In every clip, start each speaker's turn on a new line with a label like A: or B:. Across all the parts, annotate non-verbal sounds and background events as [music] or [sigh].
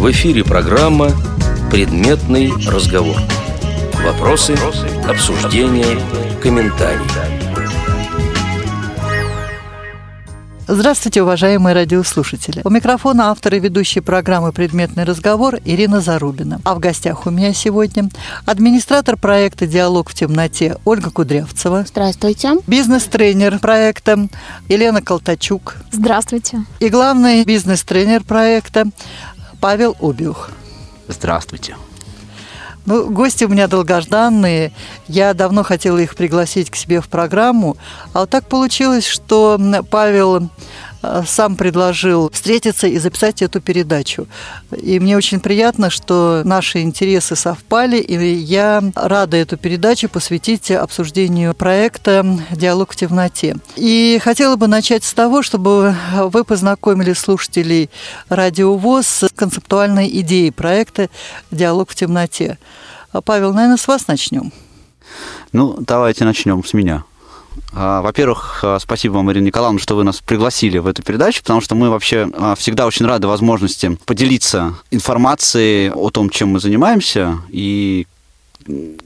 A: В эфире программа «Предметный разговор». Вопросы, обсуждения, комментарии.
B: Здравствуйте, уважаемые радиослушатели. У микрофона автор и ведущий программы «Предметный разговор» Ирина Зарубина. А в гостях у меня сегодня администратор проекта «Диалог в темноте» Ольга Кудрявцева.
C: Здравствуйте.
B: Бизнес-тренер проекта Елена Колтачук.
D: Здравствуйте.
B: И главный бизнес-тренер проекта Павел Убюх.
E: Здравствуйте.
B: Ну, гости у меня долгожданные. Я давно хотела их пригласить к себе в программу. А вот так получилось, что Павел сам предложил встретиться и записать эту передачу. И мне очень приятно, что наши интересы совпали, и я рада эту передачу посвятить обсуждению проекта «Диалог в темноте». И хотела бы начать с того, чтобы вы познакомили слушателей Радио ВОЗ с концептуальной идеей проекта «Диалог в темноте». Павел, наверное, с вас начнем.
E: Ну, давайте начнем с меня. А, во-первых, а, спасибо вам, Ирина Николаевна, что вы нас пригласили в эту передачу, потому что мы вообще а, всегда очень рады возможности поделиться информацией о том, чем мы занимаемся, и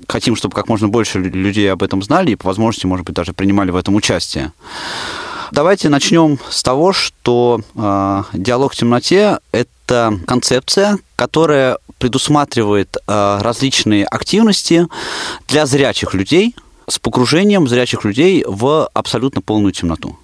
E: хотим, чтобы как можно больше людей об этом знали и по возможности, может быть, даже принимали в этом участие. Давайте начнем с того, что э, диалог в темноте – это концепция, которая предусматривает э, различные активности для зрячих людей с погружением зрячих людей в абсолютно полную темноту.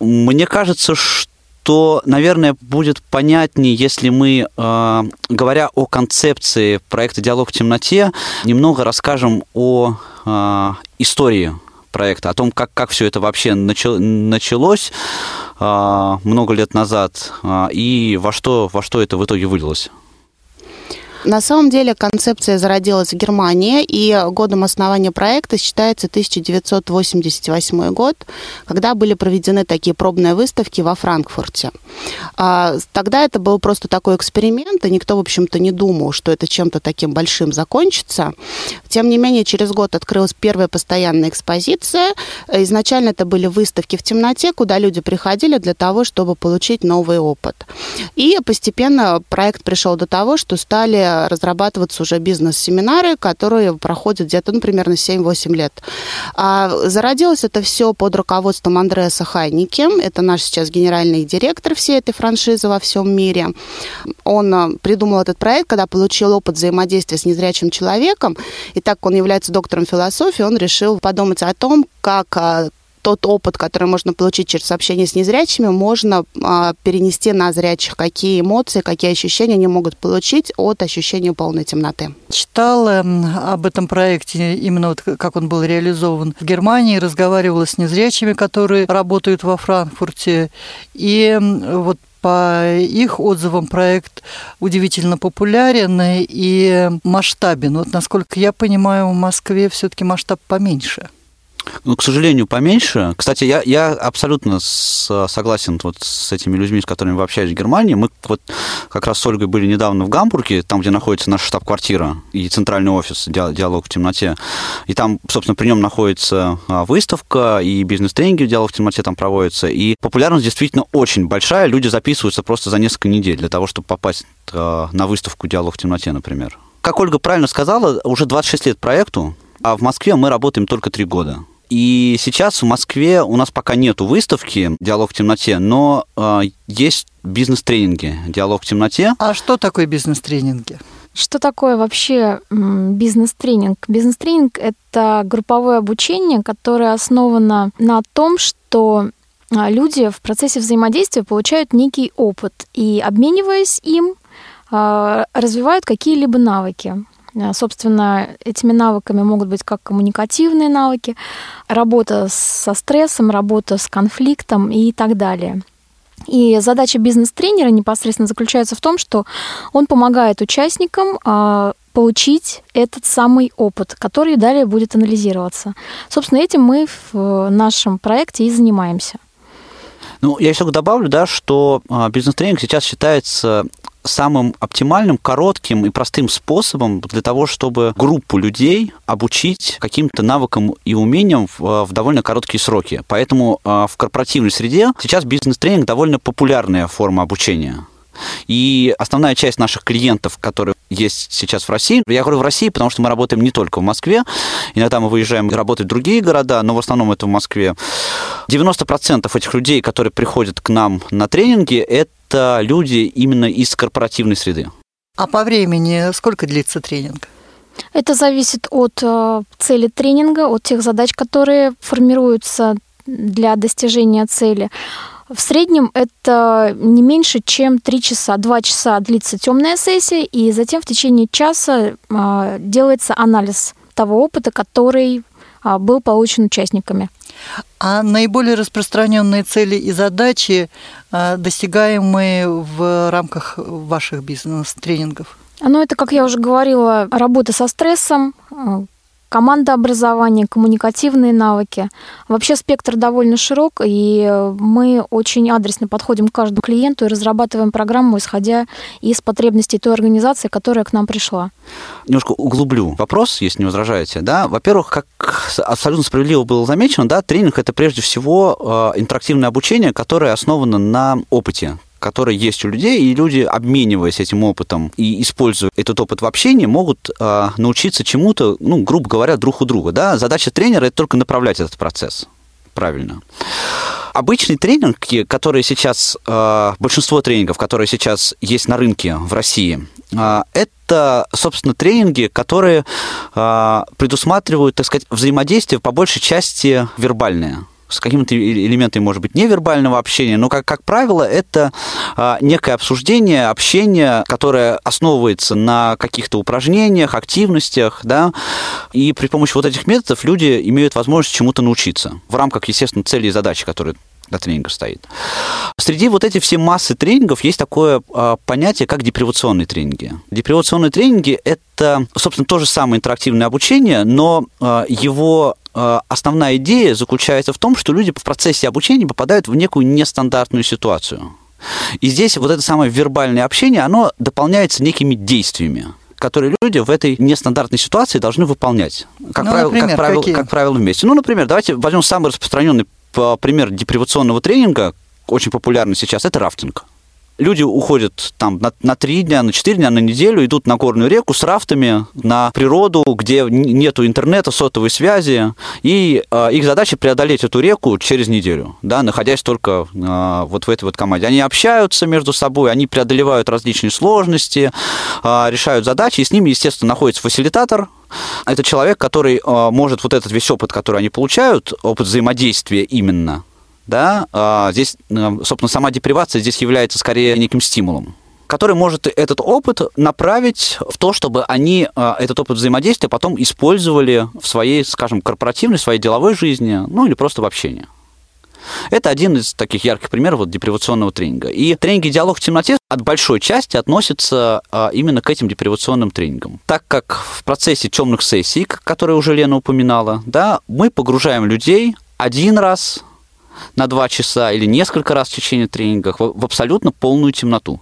E: Мне кажется, что наверное, будет понятнее, если мы, э, говоря о концепции проекта «Диалог в темноте», немного расскажем о э, истории проекта, о том, как, как все это вообще началось э, много лет назад и во что, во что это в итоге вылилось.
C: На самом деле концепция зародилась в Германии, и годом основания проекта считается 1988 год, когда были проведены такие пробные выставки во Франкфурте. А, тогда это был просто такой эксперимент, и никто, в общем-то, не думал, что это чем-то таким большим закончится. Тем не менее, через год открылась первая постоянная экспозиция. Изначально это были выставки в темноте, куда люди приходили для того, чтобы получить новый опыт. И постепенно проект пришел до того, что стали разрабатываться уже бизнес-семинары, которые проходят где-то, ну, примерно 7-8 лет. А зародилось это все под руководством Андреаса Хайники. Это наш сейчас генеральный директор всей этой франшизы во всем мире. Он а, придумал этот проект, когда получил опыт взаимодействия с незрячим человеком. И так как он является доктором философии, он решил подумать о том, как а, тот опыт, который можно получить через общение с незрячими, можно а, перенести на зрячих. Какие эмоции, какие ощущения они могут получить от ощущения полной темноты.
B: Читала об этом проекте, именно вот как он был реализован в Германии, разговаривала с незрячими, которые работают во Франкфурте. И вот по их отзывам проект удивительно популярен и масштабен. Вот насколько я понимаю, в Москве все-таки масштаб поменьше.
E: Ну, к сожалению, поменьше. Кстати, я, я абсолютно с, согласен вот с этими людьми, с которыми вы общались в Германии. Мы вот как раз с Ольгой были недавно в Гамбурге, там, где находится наша штаб-квартира и центральный офис «Диалог в темноте». И там, собственно, при нем находится а, выставка, и бизнес-тренинги «Диалог в темноте» там проводятся. И популярность действительно очень большая. Люди записываются просто за несколько недель для того, чтобы попасть а, на выставку «Диалог в темноте», например. Как Ольга правильно сказала, уже 26 лет проекту, а в Москве мы работаем только три года. И сейчас в Москве у нас пока нету выставки «Диалог в темноте», но э, есть бизнес-тренинги «Диалог в темноте».
B: А что такое бизнес-тренинги?
D: Что такое вообще бизнес-тренинг? Бизнес-тренинг — это групповое обучение, которое основано на том, что а, люди в процессе взаимодействия получают некий опыт и, обмениваясь им, а, развивают какие-либо навыки. Э, собственно, этими навыками могут быть как коммуникативные навыки, работа со стрессом, работа с конфликтом и так далее. И задача бизнес-тренера непосредственно заключается в том, что он помогает участникам а, получить этот самый опыт, который далее будет анализироваться. Собственно, этим мы в нашем проекте и занимаемся.
E: Ну, я еще добавлю, да, что бизнес-тренинг сейчас считается самым оптимальным, коротким и простым способом для того, чтобы группу людей обучить каким-то навыкам и умениям в, в довольно короткие сроки. Поэтому а, в корпоративной среде сейчас бизнес-тренинг довольно популярная форма обучения. И основная часть наших клиентов, которые есть сейчас в России, я говорю в России, потому что мы работаем не только в Москве, иногда мы выезжаем работать в другие города, но в основном это в Москве. 90% этих людей, которые приходят к нам на тренинги, это люди именно из корпоративной среды.
B: А по времени сколько длится тренинг?
D: Это зависит от э, цели тренинга, от тех задач, которые формируются для достижения цели. В среднем это не меньше, чем 3 часа. 2 часа длится темная сессия, и затем в течение часа э, делается анализ того опыта, который э, был получен участниками.
B: А наиболее распространенные цели и задачи, достигаемые в рамках ваших бизнес-тренингов?
D: Ну, это, как я уже говорила, работа со стрессом, командообразование, коммуникативные навыки. Вообще спектр довольно широк, и мы очень адресно подходим к каждому клиенту и разрабатываем программу, исходя из потребностей той организации, которая к нам пришла.
E: Немножко углублю вопрос, если не возражаете. Да? Во-первых, как абсолютно справедливо было замечено, да, тренинг – это прежде всего э, интерактивное обучение, которое основано на опыте которые есть у людей, и люди, обмениваясь этим опытом и используя этот опыт в общении, могут э, научиться чему-то, ну, грубо говоря, друг у друга. Да? Задача тренера – это только направлять этот процесс правильно. Обычный тренинг, который сейчас, э, большинство тренингов, которые сейчас есть на рынке в России, э, это, собственно, тренинги, которые э, предусматривают, так сказать, взаимодействие по большей части вербальное с какими-то элементами, может быть, невербального общения, но, как, как правило, это а, некое обсуждение, общение, которое основывается на каких-то упражнениях, активностях, да, и при помощи вот этих методов люди имеют возможность чему-то научиться в рамках, естественно, цели и задачи, которые для тренинга стоит. Среди вот этих все массы тренингов есть такое э, понятие, как депривационные тренинги. Депривационные тренинги – это, собственно, то же самое интерактивное обучение, но э, его основная идея заключается в том, что люди в процессе обучения попадают в некую нестандартную ситуацию. И здесь вот это самое вербальное общение, оно дополняется некими действиями которые люди в этой нестандартной ситуации должны выполнять. Как,
B: ну,
E: правило,
B: например,
E: как, правило, как правило, вместе. Ну, например, давайте возьмем самый распространенный пример депривационного тренинга, очень популярный сейчас, это рафтинг люди уходят там на, на 3 дня, на 4 дня, на неделю, идут на горную реку с рафтами на природу, где нету интернета, сотовой связи, и э, их задача преодолеть эту реку через неделю, да, находясь только э, вот в этой вот команде. Они общаются между собой, они преодолевают различные сложности, э, решают задачи, и с ними, естественно, находится фасилитатор, это человек, который может вот этот весь опыт, который они получают, опыт взаимодействия именно, да, а, здесь, э, собственно, сама депривация здесь является скорее неким стимулом который может этот опыт направить в то, чтобы они э, этот опыт взаимодействия потом использовали в своей, скажем, корпоративной, своей деловой жизни, ну или просто в общении. Это один из таких ярких примеров вот, депривационного тренинга. И тренинги «Диалог в темноте» от большой части относятся а, именно к этим депривационным тренингам. Так как в процессе темных сессий, которые уже Лена упоминала, да, мы погружаем людей один раз на два часа или несколько раз в течение тренинга в абсолютно полную темноту.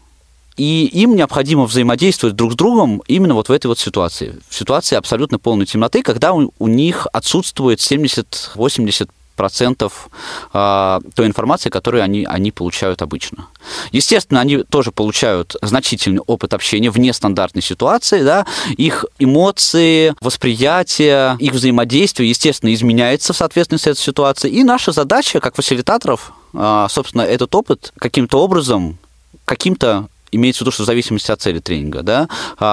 E: И им необходимо взаимодействовать друг с другом именно вот в этой вот ситуации. В ситуации абсолютно полной темноты, когда у, у них отсутствует 70-80 процентов э, той информации, которую они, они получают обычно. Естественно, они тоже получают значительный опыт общения в нестандартной ситуации, да, их эмоции, восприятие, их взаимодействие, естественно, изменяется в соответствии с этой ситуацией. И наша задача, как фасилитаторов, э, собственно, этот опыт каким-то образом, каким-то имеется в виду, что в зависимости от цели тренинга, да,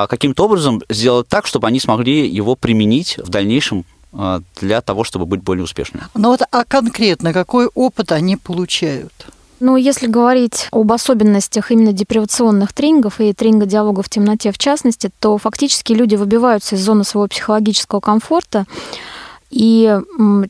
E: каким-то образом сделать так, чтобы они смогли его применить в дальнейшем а, для того, чтобы быть более успешными.
B: Ну вот, а конкретно какой опыт они получают?
D: Ну, если говорить об особенностях именно депривационных тренингов и тренинга диалога в темноте в частности, то фактически люди выбиваются из зоны своего психологического комфорта, и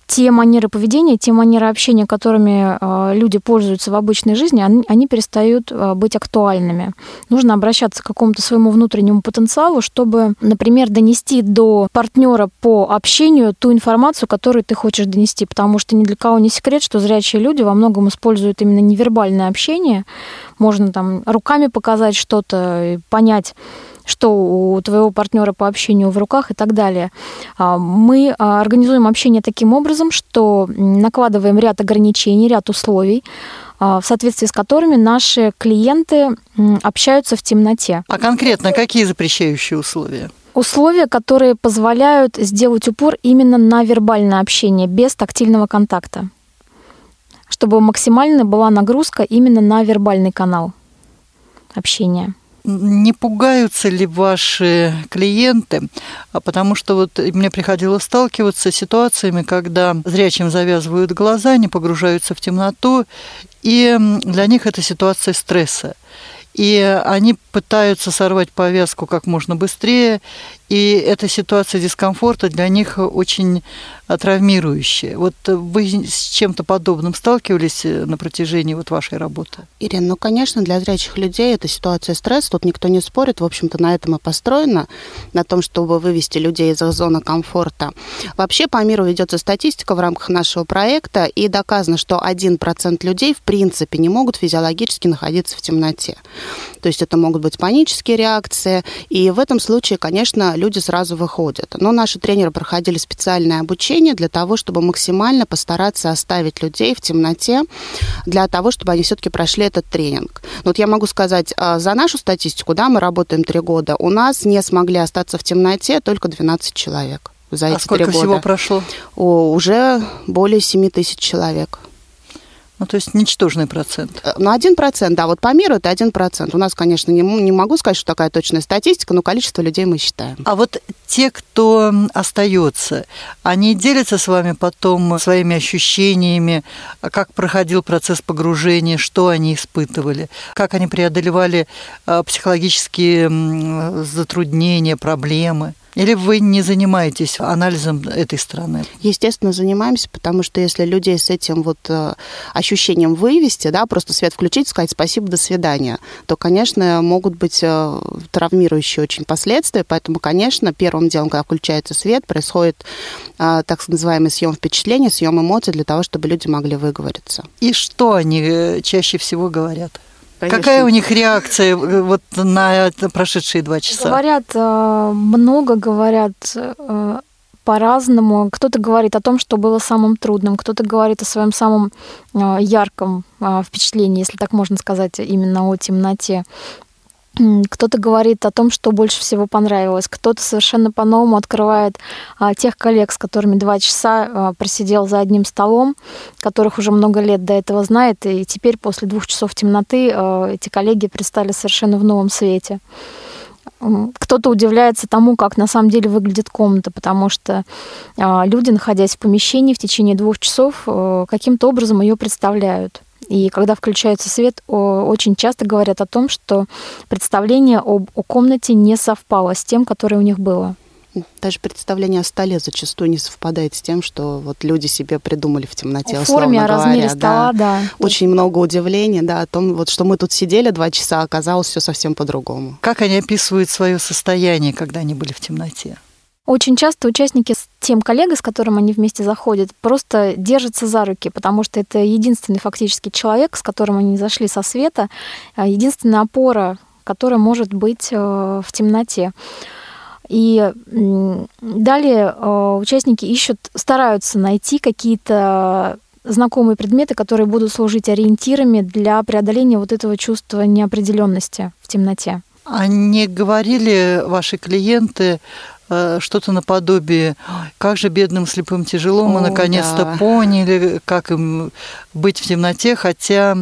D: те манеры поведения, те манеры общения, которыми а, люди пользуются в обычной жизни, они, перестают а, быть актуальными. Нужно обращаться к какому-то своему внутреннему потенциалу, чтобы, например, донести до партнера по общению ту информацию, которую ты хочешь донести. Потому что ни для кого не секрет, что зрячие люди во многом используют именно невербальное общение. Можно там руками показать что-то, понять, что у твоего партнера по общению в руках и так далее. А, мы а, организуем общение таким образом, что накладываем ряд ограничений, ряд условий, в соответствии с которыми наши клиенты общаются в темноте.
B: А конкретно какие запрещающие условия?
D: Условия, которые позволяют сделать упор именно на вербальное общение, без тактильного контакта, чтобы максимально была нагрузка именно на вербальный канал общения
B: не пугаются ли ваши клиенты? А потому что вот мне приходилось сталкиваться с ситуациями, когда зрячим завязывают глаза, они погружаются в темноту, и для них это ситуация стресса и они пытаются сорвать повязку как можно быстрее, и эта ситуация дискомфорта для них очень травмирующая. Вот вы с чем-то подобным сталкивались э, на протяжении вот вашей работы?
C: Ирина, ну, конечно, для зрячих людей это ситуация стресса, тут никто не спорит, в общем-то, на этом и построено, на том, чтобы вывести людей из их зоны комфорта. Вообще по миру ведется статистика в рамках нашего проекта, и доказано, что 1% людей в принципе не могут физиологически находиться в темноте. То есть это могут быть панические реакции, и в этом случае, конечно, люди сразу выходят. Но наши тренеры проходили специальное обучение для того, чтобы максимально постараться оставить людей в темноте, для того, чтобы они все-таки прошли этот тренинг. Но вот я могу сказать, а, за нашу статистику, да, мы работаем три года, у нас не смогли остаться в темноте только 12 человек за
B: а
C: эти
B: сколько
C: три года.
B: всего прошло?
C: О, уже более 7 тысяч человек.
B: Ну, то есть ничтожный процент.
C: Э, ну, один процент, да. Вот по миру это один процент. У нас, конечно, не, не могу сказать, что такая точная статистика, но количество людей мы считаем.
B: А вот те, кто остается, они делятся с вами потом своими ощущениями, как проходил процесс погружения, что они испытывали, как они преодолевали э, психологические затруднения, проблемы? Или вы не занимаетесь анализом этой страны?
C: Естественно, занимаемся, потому что если людей с этим вот э, ощущением вывести, да, просто свет включить, сказать спасибо, до свидания, то, конечно, могут быть э, травмирующие очень последствия. Поэтому, конечно, первым делом, когда включается свет, происходит э, так называемый съем впечатлений, съем эмоций для того, чтобы люди могли выговориться.
B: И что они чаще всего говорят? Конечно. Какая у них реакция э, вот на прошедшие два часа?
D: Говорят, э, много говорят э, по-разному. Кто-то говорит о том, что было самым трудным, кто-то говорит о своем самом ярком впечатлении, если так можно сказать, именно о темноте. Кто-то говорит о том, что больше всего понравилось, кто-то совершенно по-новому открывает а, тех коллег, с которыми два часа а, просидел за одним столом, которых уже много лет до этого знает, и теперь после двух часов темноты а, эти коллеги предстали совершенно в новом свете. Кто-то удивляется тому, как на самом деле выглядит комната, потому что а, люди, находясь в помещении в течение двух часов, а, каким-то образом ее представляют. И когда включается свет, очень часто говорят о том, что представление об, о комнате не совпало с тем, которое у них было.
C: Даже представление о столе зачастую не совпадает с тем, что вот люди себе придумали в темноте,
D: о форме, о размере говоря, стола, да.
C: да. Очень много удивления, да, о том, вот, что мы тут сидели два часа, а оказалось все совсем по-другому.
B: Как они описывают свое состояние, когда они были в темноте?
D: Очень часто участники с тем коллегой, с которым они вместе заходят, просто держатся за руки, потому что это единственный фактически человек, с которым они зашли со света, а, единственная опора, которая может быть э, в темноте. И далее э, участники ищут, стараются найти какие-то знакомые предметы, которые будут служить ориентирами для преодоления вот этого чувства неопределенности в темноте.
B: А не говорили ваши клиенты что-то наподобие «Как же бедным слепым тяжело, мы наконец-то да. поняли, как им быть в темноте», хотя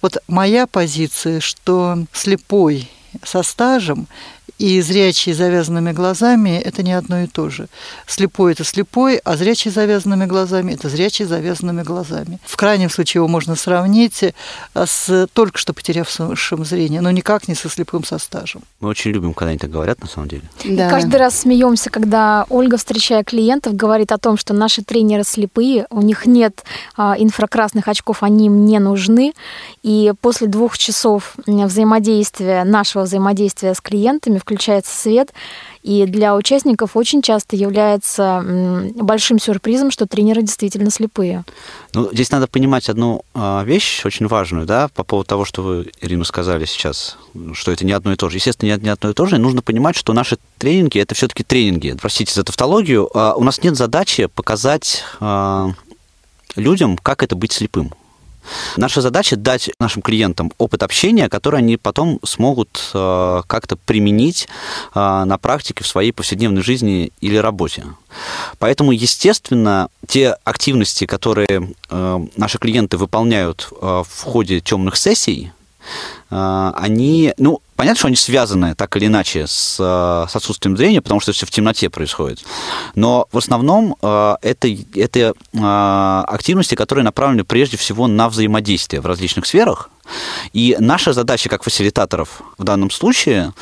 B: вот моя позиция, что слепой со стажем и зрячий с завязанными глазами – это не одно и то же. Слепой – это слепой, а зрячий с завязанными глазами – это зрячий с завязанными глазами. В крайнем случае его можно сравнить э, с только что потерявшим зрение, но никак не со слепым со стажем.
E: Мы очень любим, когда они так говорят, на самом деле.
D: Да. И каждый раз смеемся, когда Ольга, встречая клиентов, говорит о том, что наши тренеры слепые, у них нет а, инфракрасных очков, они им не нужны. И после двух часов взаимодействия, нашего взаимодействия с клиентами, включается свет, и для участников очень часто является большим сюрпризом, что тренеры действительно слепые.
E: Ну, здесь надо понимать одну а, вещь очень важную, да, по поводу того, что вы, Ирина, сказали сейчас, что это не одно и то же. Естественно, не одно и то же, и нужно понимать, что наши тренинги – это все таки тренинги. Простите за тавтологию. А, у нас нет задачи показать а, людям, как это быть слепым. Наша задача дать нашим клиентам опыт общения, который они потом смогут э, как-то применить э, на практике в своей повседневной жизни или работе. Поэтому, естественно, те активности, которые э, наши клиенты выполняют в ходе темных сессий, они, ну, Понятно, что они связаны так или иначе с, с отсутствием зрения, потому что все в темноте происходит. Но в основном э, это, это э, активности, которые направлены прежде всего на взаимодействие в различных сферах. И наша задача как фасилитаторов в данном случае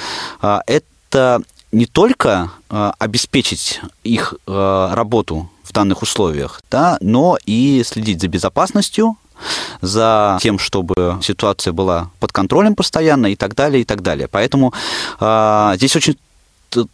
E: э, это не только обеспечить их работу в данных условиях, да, но и следить за безопасностью за тем, чтобы ситуация была под контролем постоянно и так далее, и так далее. Поэтому э, здесь очень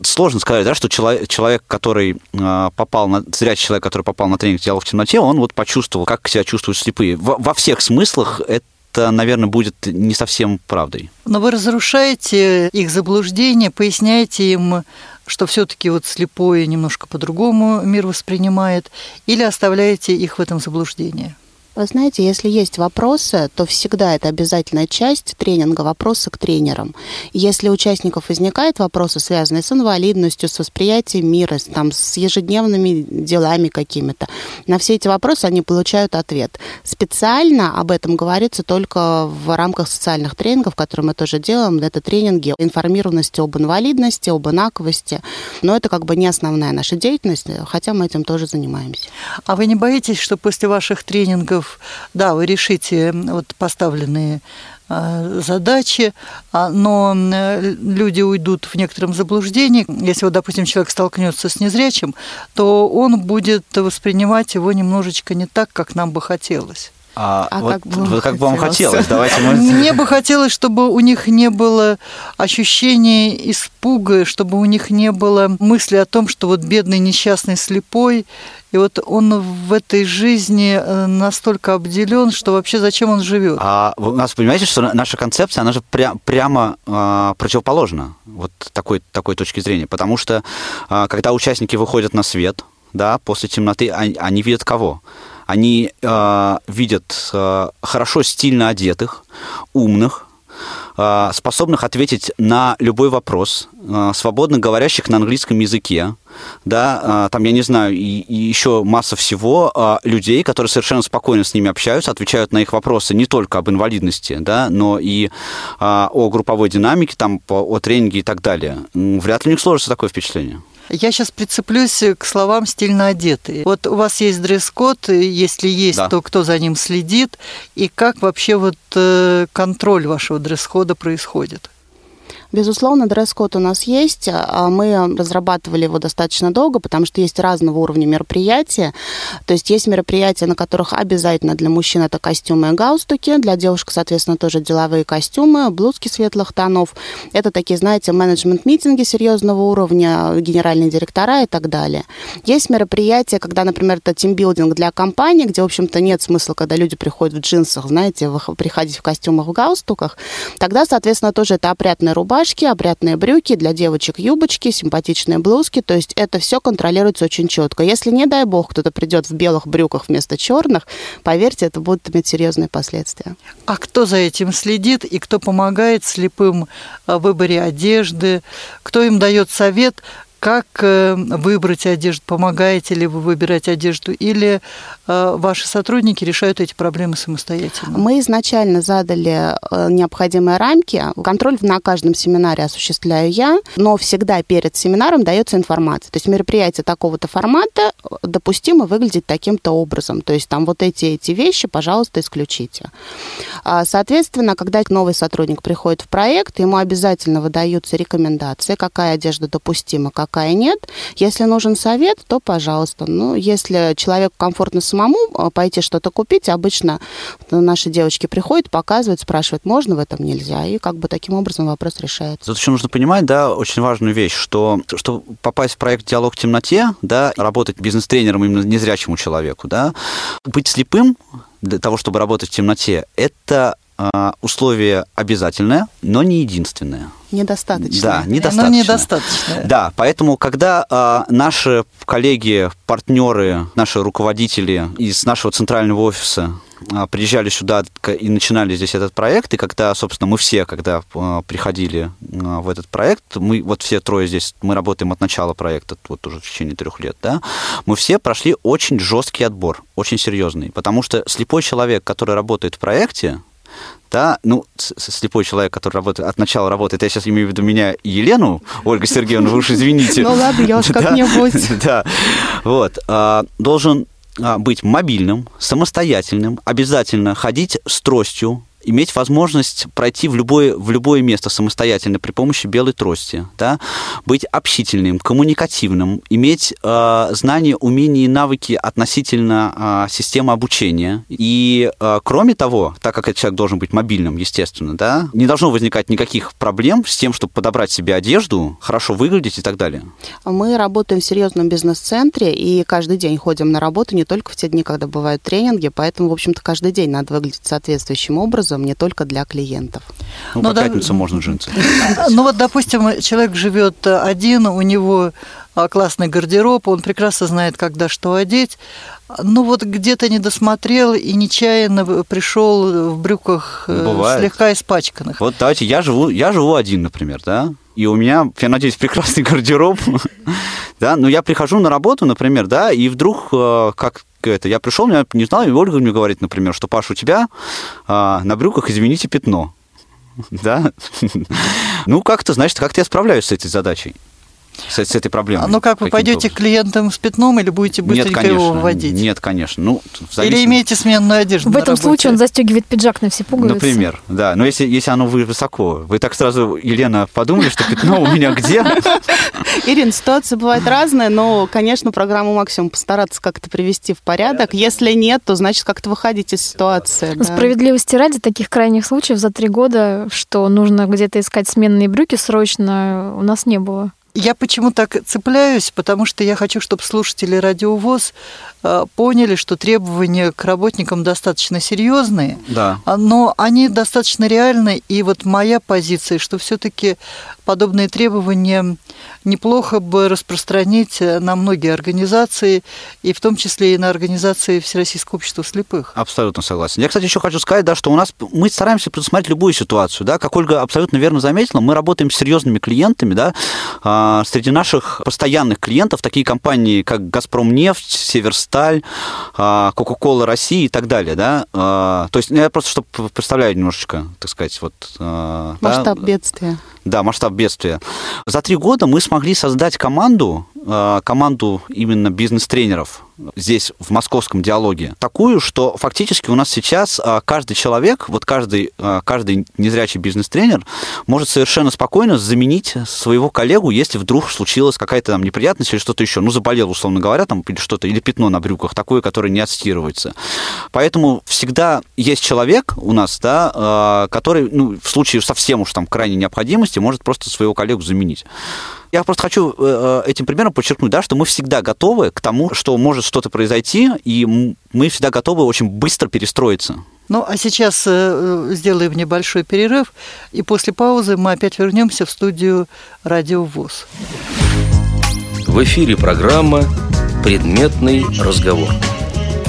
E: сложно сказать, да, что человек, человек который э, попал на зрячий человек, который попал на тренинг «Диалог в темноте», он вот почувствовал, как себя чувствуют слепые. Во, во всех смыслах это это, наверное, будет не совсем правдой.
B: Но вы разрушаете их заблуждение, поясняете им, что все-таки вот слепой немножко по-другому мир воспринимает, или оставляете их в этом заблуждении?
C: Вы знаете, если есть вопросы, то всегда это обязательная часть тренинга «Вопросы к тренерам». Если у участников возникают вопросы, связанные с инвалидностью, с восприятием мира, с, там, с ежедневными делами какими-то, на все эти вопросы они получают ответ. Специально об этом говорится только в рамках социальных тренингов, которые мы тоже делаем. Это тренинги информированности об инвалидности, об инаковости. Но это как бы не основная наша деятельность, хотя мы этим тоже занимаемся.
B: А вы не боитесь, что после ваших тренингов да, вы решите вот поставленные а, задачи, а, но люди уйдут в некотором заблуждении. Если, вот, допустим, человек столкнется с незрячим, то он будет воспринимать его немножечко не так, как нам бы хотелось.
E: А, а вот, как, бы вот как бы вам хотелось? Давайте мы... [laughs]
B: Мне бы хотелось, чтобы у них не было ощущения испуга, чтобы у них не было мысли о том, что вот бедный несчастный слепой, и вот он в этой жизни э, настолько обделен, что вообще зачем он живет?
E: А у нас понимаете, что наша концепция, она же пря- прямо э, противоположна вот такой, такой точки зрения. Потому что э, когда участники выходят на свет, да, после темноты, они, они видят кого? Они э, видят э, хорошо стильно одетых, умных, э, способных ответить на любой вопрос, э, свободно говорящих на английском языке, да, там, я не знаю, и, и еще масса всего людей, которые совершенно спокойно с ними общаются, отвечают на их вопросы не только об инвалидности, да, но и о групповой динамике, там, о тренинге и так далее. Вряд ли у них сложится такое впечатление.
B: Я сейчас прицеплюсь к словам «стильно одетые». Вот у вас есть дресс-код, если есть, да. то кто за ним следит, и как вообще вот э, контроль вашего дресс-кода происходит?
C: Безусловно, дресс-код у нас есть. А мы разрабатывали его достаточно долго, потому что есть разного уровня мероприятия. То есть есть мероприятия, на которых обязательно для мужчин это костюмы и галстуки, для девушек, соответственно, тоже деловые костюмы, блузки светлых тонов. Это такие, знаете, менеджмент-митинги серьезного уровня, генеральные директора и так далее. Есть мероприятия, когда, например, это тимбилдинг для компании, где, в общем-то, нет смысла, когда люди приходят в джинсах, знаете, приходить в костюмах, в галстуках. Тогда, соответственно, тоже это опрятная рубашка, рубашки, опрятные брюки, для девочек юбочки, симпатичные блузки. То есть это все контролируется очень четко. Если, не дай бог, кто-то придет в белых брюках вместо черных, поверьте, это будет иметь серьезные последствия.
B: А кто за этим следит и кто помогает слепым в выборе одежды, кто им дает совет, как э, выбрать одежду? Помогаете ли вы выбирать одежду? Или э, ваши сотрудники решают эти проблемы самостоятельно?
C: Мы изначально задали э, необходимые рамки. Контроль на каждом семинаре осуществляю я, но всегда перед семинаром дается информация. То есть мероприятие такого-то формата допустимо выглядеть таким-то образом. То есть там вот эти, эти вещи, пожалуйста, исключите. А, соответственно, когда новый сотрудник приходит в проект, ему обязательно выдаются рекомендации, какая одежда допустима, как какая нет. Если нужен совет, то пожалуйста. Ну, если человеку комфортно самому а, пойти что-то купить, обычно наши девочки приходят, показывают, спрашивают, можно в этом, нельзя. И как бы таким образом вопрос решается.
E: Тут еще нужно понимать, да, очень важную вещь, что, что попасть в проект «Диалог в темноте», да, работать бизнес-тренером именно незрячему человеку, да, быть слепым для того, чтобы работать в темноте, это а, условие обязательное, но не единственное.
C: Недостаточно.
E: Да, недостаточно.
B: Но недостаточно.
E: Да, поэтому, когда э, наши коллеги, партнеры, наши руководители из нашего центрального офиса а, приезжали сюда и начинали здесь этот проект, и когда, собственно, мы все, когда а, приходили в этот проект, мы вот все трое здесь, мы работаем от начала проекта, вот уже в течение трех лет, да, мы все прошли очень жесткий отбор, очень серьезный, потому что слепой человек, который работает в проекте, да, ну, слепой человек, который работает, от начала работает, я сейчас имею в виду меня и Елену, Ольга Сергеевна, вы уж извините.
C: Ну ладно, я уж как-нибудь. [laughs]
E: Да, вот, должен а, быть мобильным, самостоятельным, обязательно ходить с тростью, иметь возможность пройти в любое, в любое место самостоятельно при помощи белой трости, да, быть общительным, коммуникативным, иметь э, знания, умения и навыки относительно э, системы обучения. И э, кроме того, так как этот человек должен быть мобильным, естественно, да, не должно возникать никаких проблем с тем, чтобы подобрать себе одежду, хорошо выглядеть и так далее.
C: Мы работаем в серьезном бизнес-центре и каждый день ходим на работу, не только в те дни, когда бывают тренинги, поэтому, в общем-то, каждый день надо выглядеть соответствующим образом образом, не только для клиентов.
E: Ну, ну по да, пятницам можно джинсы.
B: Ну вот, допустим, человек живет один, у него а, классный гардероб, он прекрасно знает, когда что одеть. Ну вот где-то не досмотрел и нечаянно пришел в брюках э, Бывает. слегка испачканных.
E: Вот давайте, я живу, я живу один, например, да, и у меня, я надеюсь, прекрасный [laughs] гардероб, да, но я прихожу на работу, например, да, и вдруг э, как это, я пришел, я не знал, и Ольга мне говорит, например, что, Паш, у тебя а, на брюках, извините, пятно. [laughs] Да? [laughs] Ну, как-то, значит, как-то я справляюсь с этой задачей с, с этой проблемой.
B: Ну как, вы пойдете к клиентам с пятном или будете быстренько
E: Нет,
B: его выводить?
E: Нет, конечно. Ну,
B: зависит... Или имеете сменную одежду
D: В этом
B: работе.
D: случае он застегивает пиджак на все пуговицы.
E: Например, да. Но если, если оно высоко, вы так сразу, Елена, подумали, что пятно у меня где?
C: Ирина, ситуация бывает разная, но, конечно, программу максимум постараться как-то привести в порядок. Если нет, то, значит, как-то выходить из ситуации. Да.
D: Справедливости ради, таких крайних случаев за три года, что нужно где-то искать сменные брюки срочно, у нас не было.
B: Я почему так цепляюсь? Потому что я хочу, чтобы слушатели радиовоз поняли, что требования к работникам достаточно серьезные,
E: да.
B: А, но они достаточно реальны. И вот моя позиция, что все-таки подобные требования неплохо бы распространить на многие организации, и в том числе и на организации Всероссийского общества слепых.
E: Абсолютно согласен. Я, кстати, еще хочу сказать, да, что у нас мы стараемся предусмотреть любую ситуацию, да, как Ольга абсолютно верно заметила, мы работаем с серьезными клиентами, да, а, среди наших постоянных клиентов такие компании, как Газпром нефть, Северсталь, а, Кока-Кола России и так далее, да, а, то есть ну, я просто чтобы представляю немножечко, так сказать, вот
C: масштаб да, бедствия.
E: Да, масштаб бедствия. За три года мы смогли создать команду, команду именно бизнес-тренеров, здесь, в московском диалоге, такую, что фактически у нас сейчас а, каждый человек, вот каждый, а, каждый незрячий бизнес-тренер может совершенно спокойно заменить своего коллегу, если вдруг случилась какая-то там неприятность или что-то еще, ну, заболел, условно говоря, там, или что-то, или пятно на брюках, такое, которое не отстирывается. Поэтому всегда есть человек у нас, да, а, который, ну, в случае совсем уж там крайней необходимости, может просто своего коллегу заменить. Я просто хочу э, э, этим примером подчеркнуть, да, что мы всегда готовы к тому, что может что-то произойти, и мы всегда готовы очень быстро перестроиться.
B: Ну, а сейчас э, сделаем небольшой перерыв, и после паузы мы опять вернемся в студию «Радио ВОЗ».
A: В эфире программа «Предметный разговор».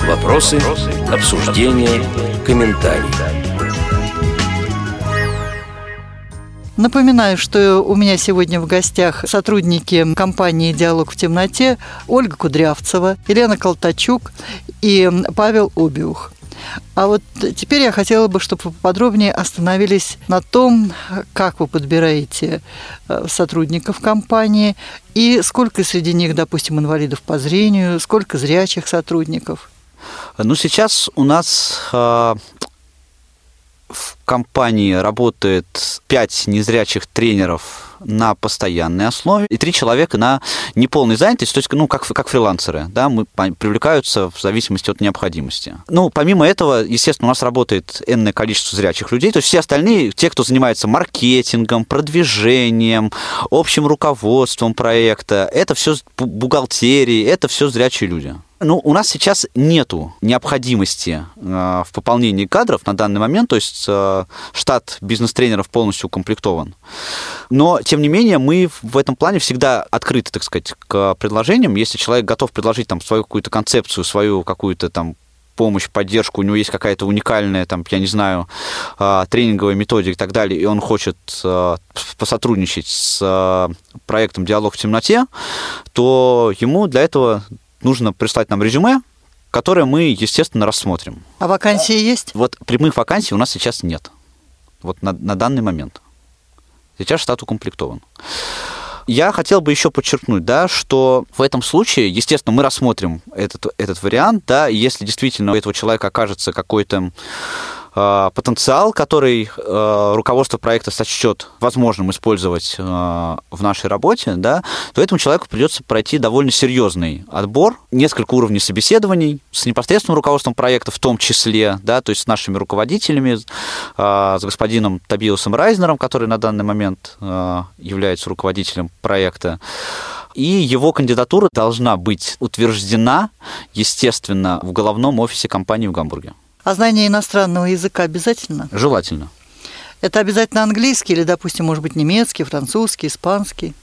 A: Вопросы, обсуждения, комментарии.
B: Напоминаю, что у меня сегодня в гостях сотрудники компании «Диалог в темноте» Ольга Кудрявцева, Елена Колтачук и Павел Обиух. А вот теперь я хотела бы, чтобы вы подробнее остановились на том, как вы подбираете э, сотрудников компании и сколько среди них, допустим, инвалидов по зрению, сколько зрячих сотрудников.
E: Ну, сейчас у нас э, в компании работает пять незрячих тренеров на постоянной основе и три человека на неполной занятости, то есть, ну, как, как фрилансеры, да, мы привлекаются в зависимости от необходимости. Ну, помимо этого, естественно, у нас работает энное количество зрячих людей, то есть все остальные, те, кто занимается маркетингом, продвижением, общим руководством проекта, это все бухгалтерии, это все зрячие люди. Ну, у нас сейчас нету необходимости э, в пополнении кадров на данный момент, то есть э, э, штат бизнес-тренеров полностью укомплектован. Но, тем не менее, мы в этом плане всегда открыты, так сказать, к предложениям. Если человек готов предложить там свою какую-то концепцию, свою какую-то там помощь, поддержку, у него есть какая-то уникальная, там, я не знаю, а, тренинговая методика и так далее, и он хочет посотрудничать с проектом «Диалог в темноте», то ему для этого нужно прислать нам резюме, которое мы, естественно, рассмотрим.
B: А вакансии есть?
E: Вот прямых вакансий у нас сейчас нет. Вот на, на данный момент. Сейчас штат укомплектован. Я хотел бы еще подчеркнуть, да, что в этом случае, естественно, мы рассмотрим этот, этот вариант, да, если действительно у этого человека окажется какой-то потенциал, который э, руководство проекта сочтет возможным использовать э, в нашей работе, да, то этому человеку придется пройти довольно серьезный отбор, несколько уровней собеседований с непосредственным руководством проекта в том числе, да, то есть с нашими руководителями, с господином Табиусом Райзнером, который на данный момент является руководителем проекта. И его кандидатура должна быть утверждена, естественно, в головном офисе компании в Гамбурге.
B: А знание иностранного языка обязательно?
E: Желательно.
B: Это обязательно английский или, допустим, может быть, немецкий, французский, испанский?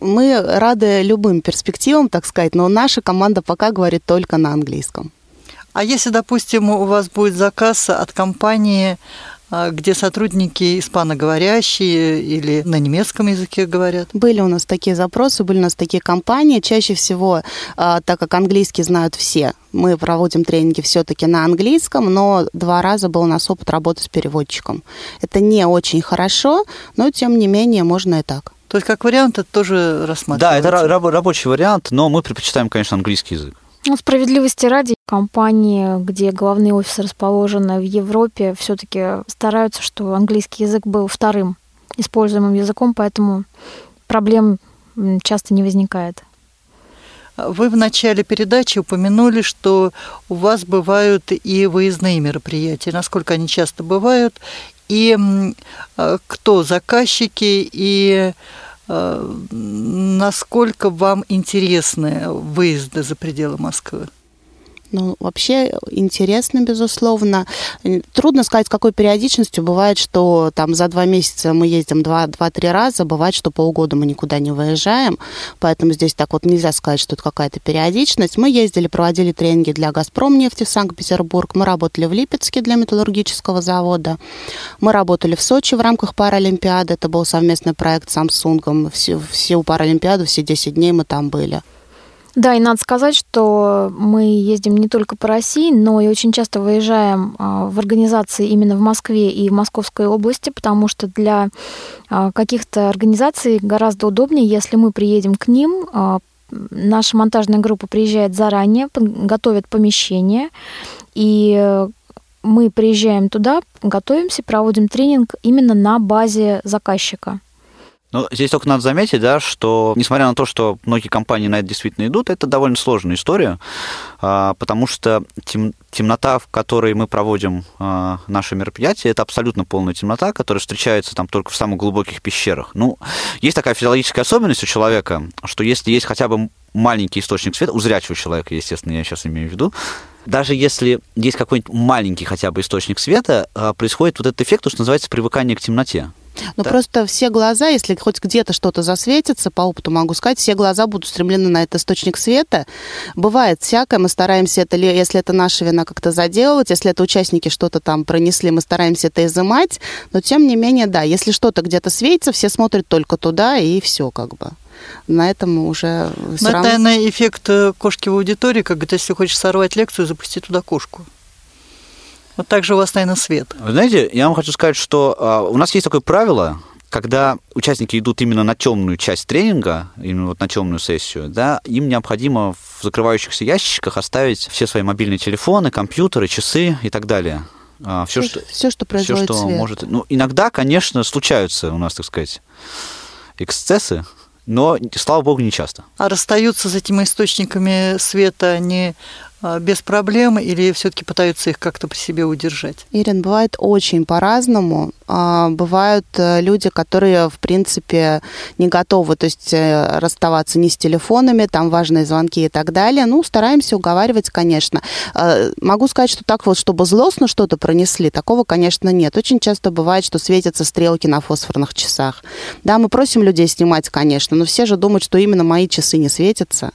C: Мы рады любым перспективам, так сказать, но наша команда пока говорит только на английском.
B: А если, допустим, у вас будет заказ от компании где сотрудники испаноговорящие или на немецком языке говорят?
C: Были у нас такие запросы, были у нас такие компании. Чаще всего, а, так как английский знают все, мы проводим тренинги все-таки на английском, но два раза был у нас опыт работы с переводчиком. Это не очень хорошо, но тем не менее можно и так.
B: То есть как вариант это тоже рассматривается?
E: Да, это рабочий вариант, но мы предпочитаем, конечно, английский язык.
D: Ну, справедливости ради, компании, где главные офисы расположены в Европе, все-таки стараются, чтобы английский язык был вторым используемым языком, поэтому проблем часто не возникает.
B: Вы в начале передачи упомянули, что у вас бывают и выездные мероприятия. Насколько они часто бывают? И э, кто заказчики? И Э, насколько вам интересны выезды за пределы Москвы?
C: Ну, вообще интересно, безусловно. Трудно сказать, с какой периодичностью. Бывает, что там за два месяца мы ездим два-три раза, бывает, что полгода мы никуда не выезжаем, поэтому здесь так вот нельзя сказать, что это какая-то периодичность. Мы ездили, проводили тренинги для «Газпром» нефти в Санкт-Петербург, мы работали в Липецке для металлургического завода, мы работали в Сочи в рамках Паралимпиады, это был совместный проект с Samsung, все, все Паралимпиаду, все 10 дней мы там были.
D: Да, и надо сказать, что мы ездим не только по России, но и очень часто выезжаем а, в организации именно в Москве и в Московской области, потому что для а, каких-то организаций гораздо удобнее, если мы приедем к ним, а, наша монтажная группа приезжает заранее, готовит помещение, и мы приезжаем туда, готовимся, проводим тренинг именно на базе заказчика.
E: Ну, здесь только надо заметить, да, что несмотря на то, что многие компании на это действительно идут, это довольно сложная история, а, потому что тем, темнота, в которой мы проводим а, наши мероприятия, это абсолютно полная темнота, которая встречается там только в самых глубоких пещерах. Ну, есть такая физиологическая особенность у человека, что если есть хотя бы маленький источник света, у зрячего человека, естественно, я сейчас имею в виду, даже если есть какой-нибудь маленький хотя бы источник света, а, происходит вот этот эффект, что называется привыкание к темноте.
C: Ну, да. просто все глаза, если хоть где-то что-то засветится, по опыту могу сказать, все глаза будут устремлены на этот источник света. Бывает всякое, мы стараемся это, если это наша вина, как-то заделывать, если это участники что-то там пронесли, мы стараемся это изымать, но тем не менее, да, если что-то где-то светится, все смотрят только туда, и все как бы на этом уже
B: все равно... Это, наверное, эффект э, кошки в аудитории, как говорит, если хочешь сорвать лекцию, запусти туда кошку. Вот так же у вас, наверное, свет.
E: Вы знаете, я вам хочу сказать, что а, у нас есть такое правило, когда участники идут именно на темную часть тренинга, именно вот на темную сессию, да, им необходимо в закрывающихся ящичках оставить все свои мобильные телефоны, компьютеры, часы и так далее.
C: А, все, все, что, все, что производит все, что свет. может.
E: Ну, иногда, конечно, случаются у нас, так сказать, эксцессы, но, слава богу, не часто.
B: А расстаются с этими источниками света они а, без проблем или все-таки пытаются их как-то при себе удержать?
C: Ирин, бывает очень по-разному. А, бывают э, люди, которые, в принципе, не готовы, то есть э, расставаться ни с телефонами, там важные звонки и так далее. Ну, стараемся уговаривать, конечно. А, могу сказать, что так вот, чтобы злостно что-то пронесли, такого, конечно, нет. Очень часто бывает, что светятся стрелки на фосфорных часах. Да, мы просим людей снимать, конечно, но все же думают, что именно мои часы не светятся.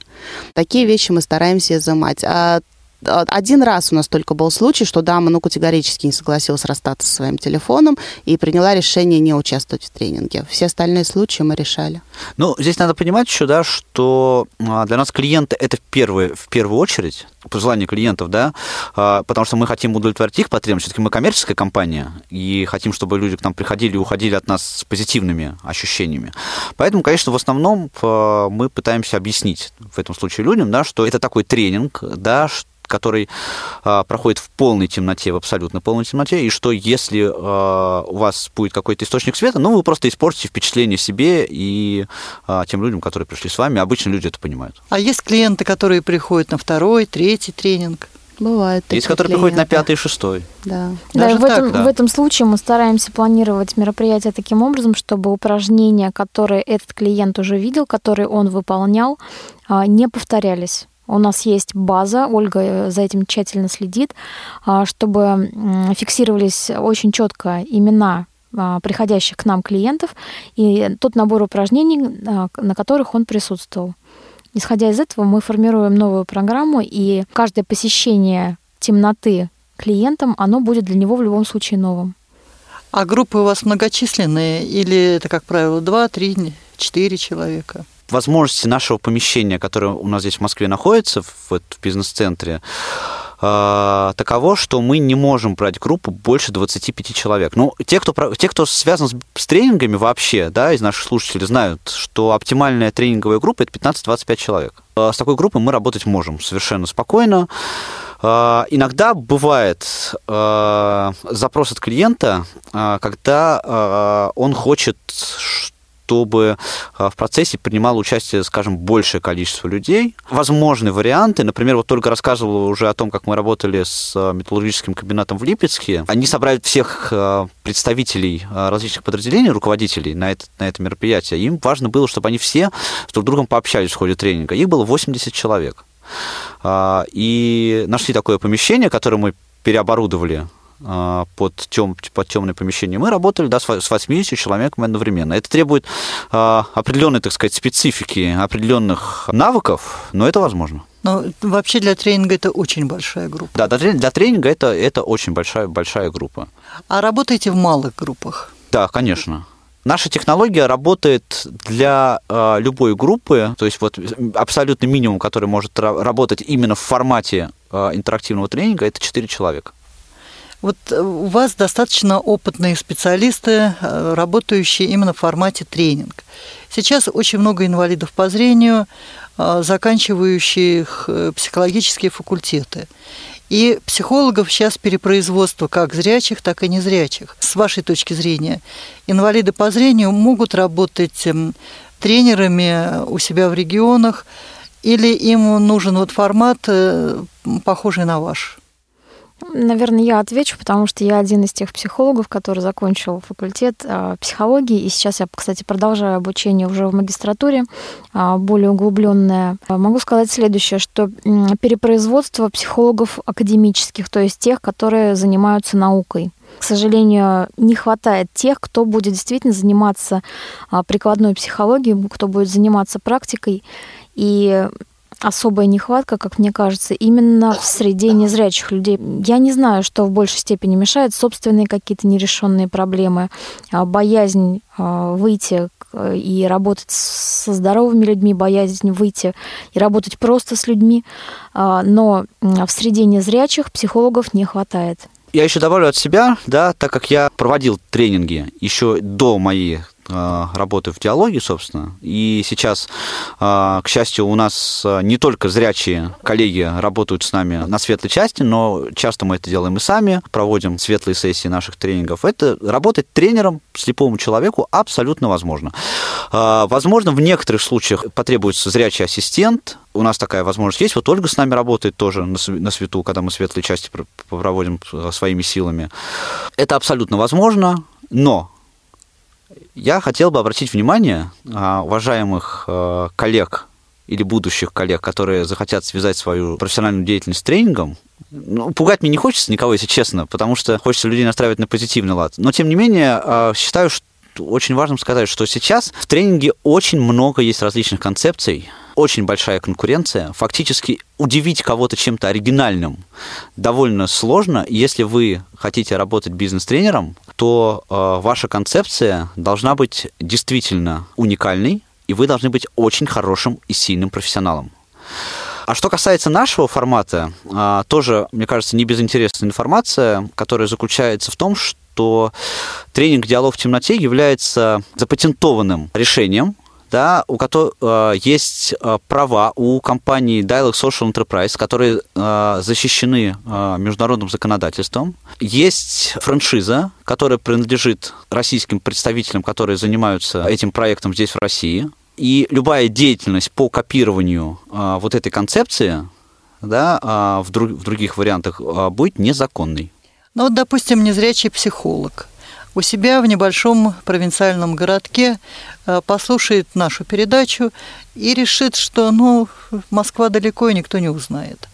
C: Такие вещи мы стараемся изымать. А один раз у нас только был случай, что дама ну, категорически не согласилась расстаться со своим телефоном и приняла решение не участвовать в тренинге. Все остальные случаи мы решали.
E: Ну, здесь надо понимать еще, да, что а, для нас клиенты это в первую, в первую очередь, пожелание клиентов, да, а, потому что мы хотим удовлетворить их потребности. Все-таки мы коммерческая компания и хотим, чтобы люди к нам приходили и уходили от нас с позитивными ощущениями. Поэтому, конечно, в основном а, мы пытаемся объяснить в этом случае людям, да, что это такой тренинг, да, что который э, проходит в полной темноте, в абсолютно полной темноте, и что если э, у вас будет какой-то источник света, ну, вы просто испортите впечатление себе и э, тем людям, которые пришли с вами. Обычно люди это понимают.
B: А есть клиенты, которые приходят на второй, третий тренинг?
C: Бывает.
E: Есть, которые приходят на пятый и шестой.
C: Да.
D: Да, в, этом, да. в этом случае мы стараемся планировать мероприятие таким образом, чтобы упражнения, которые этот клиент уже видел, которые он выполнял, не повторялись. У нас есть база, Ольга э, за этим тщательно следит, а, чтобы фиксировались очень четко имена а, приходящих к нам клиентов и тот набор упражнений, а, на которых он присутствовал. Исходя из этого, мы формируем новую программу, и каждое посещение темноты клиентам, оно будет для него в любом случае новым.
B: А группы у вас многочисленные или это, как правило, два, три, четыре человека?
E: Возможности нашего помещения, которое у нас здесь в Москве находится, в, в бизнес-центре, э, таково, что мы не можем брать группу больше 25 человек. Ну, те, кто, те, кто связан с, с тренингами вообще, да, из наших слушателей, знают, что оптимальная тренинговая группа – это 15-25 человек. С такой группой мы работать можем совершенно спокойно. Иногда бывает запрос от клиента, когда он хочет чтобы а, в процессе принимало участие, скажем, большее количество людей. Возможны варианты. Например, вот только рассказывал уже о том, как мы работали с а, металлургическим комбинатом в Липецке. Они собрали всех а, представителей различных подразделений, руководителей на это, на это мероприятие. Им важно было, чтобы они все с друг другом пообщались в ходе тренинга. Их было 80 человек. И нашли такое помещение, которое мы переоборудовали под, тем, под темное помещение, мы работали да, с 80 человеками одновременно. Это требует а, определенной, так сказать, специфики, определенных навыков, но это возможно.
B: Но вообще для тренинга это очень большая группа.
E: Да, для, для тренинга это, это очень большая, большая группа.
B: А работаете в малых группах?
E: Да, конечно. Наша технология работает для э, любой группы, то есть вот абсолютный минимум, который может работать именно в формате э, интерактивного тренинга, это 4 человека.
B: Вот э, у вас достаточно опытные специалисты, э, работающие именно в формате тренинг. Сейчас очень много инвалидов по зрению, э, заканчивающих психологические факультеты. И психологов сейчас перепроизводство как зрячих, так и незрячих. С вашей точки зрения, инвалиды по зрению могут работать эм, тренерами у себя в регионах, или им нужен вот формат, похожий на ваш?
D: Наверное, я отвечу, потому что я один из тех психологов, который закончил факультет а, психологии, и сейчас я, кстати, продолжаю обучение уже в магистратуре, а, более углубленное. Могу сказать следующее, что перепроизводство психологов академических, то есть тех, которые занимаются наукой. К сожалению, не хватает тех, кто будет действительно заниматься прикладной психологией, кто будет заниматься практикой. И особая нехватка, как мне кажется, именно в среде незрячих людей. Я не знаю, что в большей степени мешает собственные какие-то нерешенные проблемы, а, боязнь а, выйти и работать со здоровыми людьми, боязнь выйти и работать просто с людьми. А, но в среде незрячих психологов не хватает.
E: Я еще добавлю от себя, да, так как я проводил тренинги еще до моей работаю в диалоге, собственно. И сейчас, к счастью, у нас не только зрячие коллеги работают с нами на светлой части, но часто мы это делаем и сами, проводим светлые сессии наших тренингов. Это работать тренером слепому человеку абсолютно возможно. Возможно, в некоторых случаях потребуется зрячий ассистент, у нас такая возможность есть. Вот Ольга с нами работает тоже на свету, когда мы светлые части проводим своими силами. Это абсолютно возможно, но я хотел бы обратить внимание а, уважаемых а, коллег или будущих коллег, которые захотят связать свою профессиональную деятельность с тренингом, ну, пугать мне не хочется никого, если честно, потому что хочется людей настраивать на позитивный лад. Но, тем не менее, а, считаю, что очень важно сказать, что сейчас в тренинге очень много есть различных концепций, очень большая конкуренция. Фактически удивить кого-то чем-то оригинальным довольно сложно. Если вы хотите работать бизнес-тренером, то э, ваша концепция должна быть действительно уникальной, и вы должны быть очень хорошим и сильным профессионалом. А что касается нашего формата, э, тоже, мне кажется, не безинтересная информация, которая заключается в том, что тренинг «Диалог в темноте» является запатентованным решением, да, у которых э, есть э, права у компании Dialog Social Enterprise, которые э, защищены э, международным законодательством. Есть франшиза, которая принадлежит российским представителям, которые занимаются этим проектом здесь, в России. И любая деятельность по копированию э, вот этой концепции да, э, в, друг, в других вариантах э, будет незаконной.
B: Ну вот, допустим, незрячий психолог – у себя в небольшом провинциальном городке э, послушает нашу передачу и решит, что ну, Москва далеко и никто не узнает.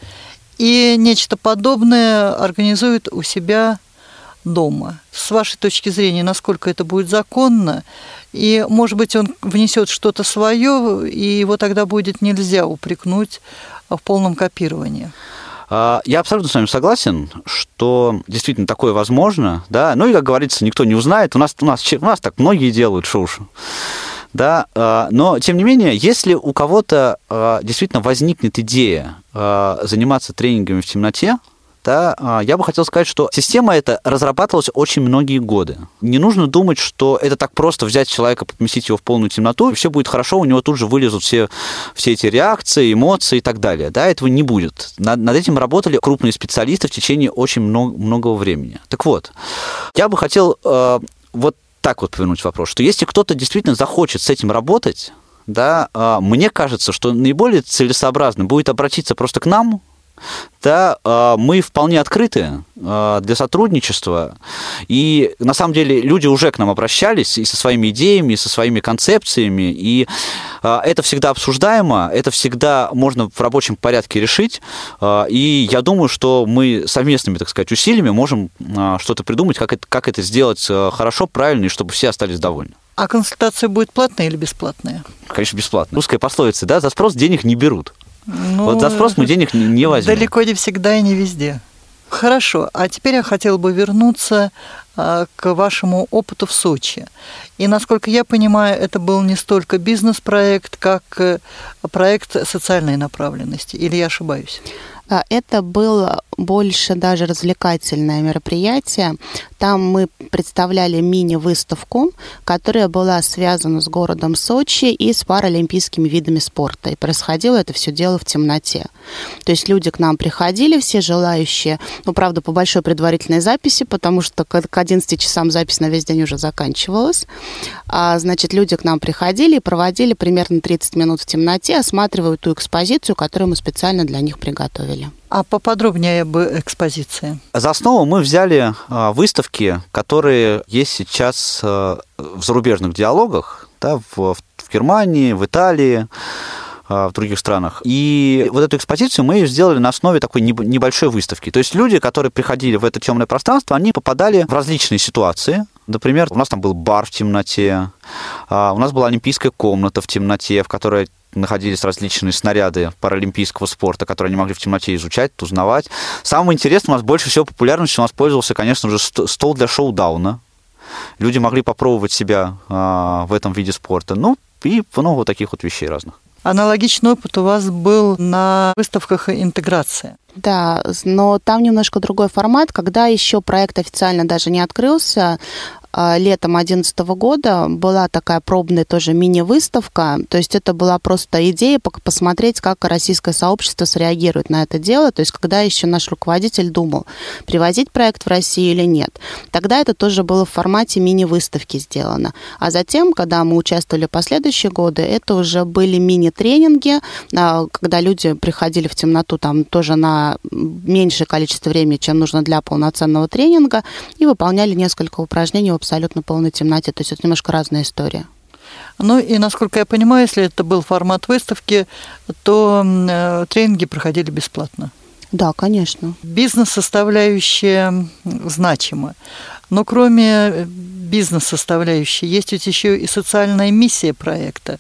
B: И нечто подобное организует у себя дома. С вашей точки зрения, насколько это будет законно, и, может быть, он внесет что-то свое, и его тогда будет нельзя упрекнуть в полном копировании.
E: А, я абсолютно с вами согласен, что действительно такое возможно, да, ну и, как говорится, никто не узнает, у нас, у нас, у нас так многие делают, шо да, а, но, тем не менее, если у кого-то а, действительно возникнет идея заниматься тренингами в темноте, да, а, я бы хотел сказать, что система эта разрабатывалась очень многие годы. Не нужно думать, что это так просто взять человека, поместить его в полную темноту, и все будет хорошо, у него тут же вылезут все, все эти реакции, эмоции и так далее. Да, этого не будет. Над, над этим работали крупные специалисты в течение очень много, многого времени. Так вот, я бы хотел э, вот так вот повернуть вопрос, что если кто-то действительно захочет с этим работать, да, э, мне кажется, что наиболее целесообразно будет обратиться просто к нам, да, а, мы вполне открыты а, для сотрудничества. И на самом деле люди уже к нам обращались и со своими идеями, и со своими концепциями. И а, это всегда обсуждаемо, это всегда можно в рабочем порядке решить. И я думаю, что мы совместными, так сказать, усилиями можем что-то придумать, как это, как это сделать хорошо, правильно, и чтобы все остались довольны.
B: А консультация будет платная или бесплатная?
E: Конечно, бесплатная. Русская пословица, да, за спрос денег не берут. Ну, вот за спрос мы денег не возьмем.
B: Далеко не всегда и не везде. Хорошо, а теперь я хотела бы вернуться а, к вашему опыту в Сочи. И, насколько я понимаю, это был не столько бизнес-проект, как э, проект социальной направленности. Или я ошибаюсь?
C: А, это было больше даже развлекательное мероприятие. Там мы представляли мини-выставку, которая была связана с городом Сочи и с паралимпийскими видами спорта. И происходило это все дело в темноте. То есть люди к нам приходили, все желающие, ну, правда, по большой предварительной записи, потому что к 11 часам запись на весь день уже заканчивалась. А, значит, люди к нам приходили и проводили примерно 30 минут в темноте, осматривая ту экспозицию, которую мы специально для них приготовили.
B: А поподробнее об экспозиции.
E: За основу мы взяли а, выставки, которые есть сейчас а, в зарубежных диалогах, да, в, в Германии, в Италии, а, в других странах. И вот эту экспозицию мы сделали на основе такой небольшой выставки. То есть люди, которые приходили в это темное пространство, они попадали в различные ситуации. Например, у нас там был бар в темноте, у нас была олимпийская комната в темноте, в которой находились различные снаряды паралимпийского спорта, которые они могли в темноте изучать, узнавать. Самым интересным у нас больше всего популярностью у нас пользовался, конечно же, стол для шоу-дауна. Люди могли попробовать себя а, в этом виде спорта. Ну, и много таких вот вещей разных.
B: Аналогичный опыт у вас был на выставках интеграции.
C: Да, но там немножко другой формат. Когда еще проект официально даже не открылся, летом 2011 года была такая пробная тоже мини-выставка. То есть это была просто идея посмотреть, как российское сообщество среагирует на это дело. То есть когда еще наш руководитель думал, привозить проект в Россию или нет. Тогда это тоже было в формате мини-выставки сделано. А затем, когда мы участвовали последующие годы, это уже были мини-тренинги, а, когда люди приходили в темноту там тоже на меньшее количество времени, чем нужно для полноценного тренинга, и выполняли несколько упражнений в абсолютно полной темноте. То есть это немножко разная история.
B: Ну и, насколько я понимаю, если это был формат выставки, то э, тренинги проходили бесплатно.
C: Да, конечно.
B: Бизнес-составляющая значима. Но кроме э, бизнес-составляющей, есть ведь еще и социальная миссия проекта.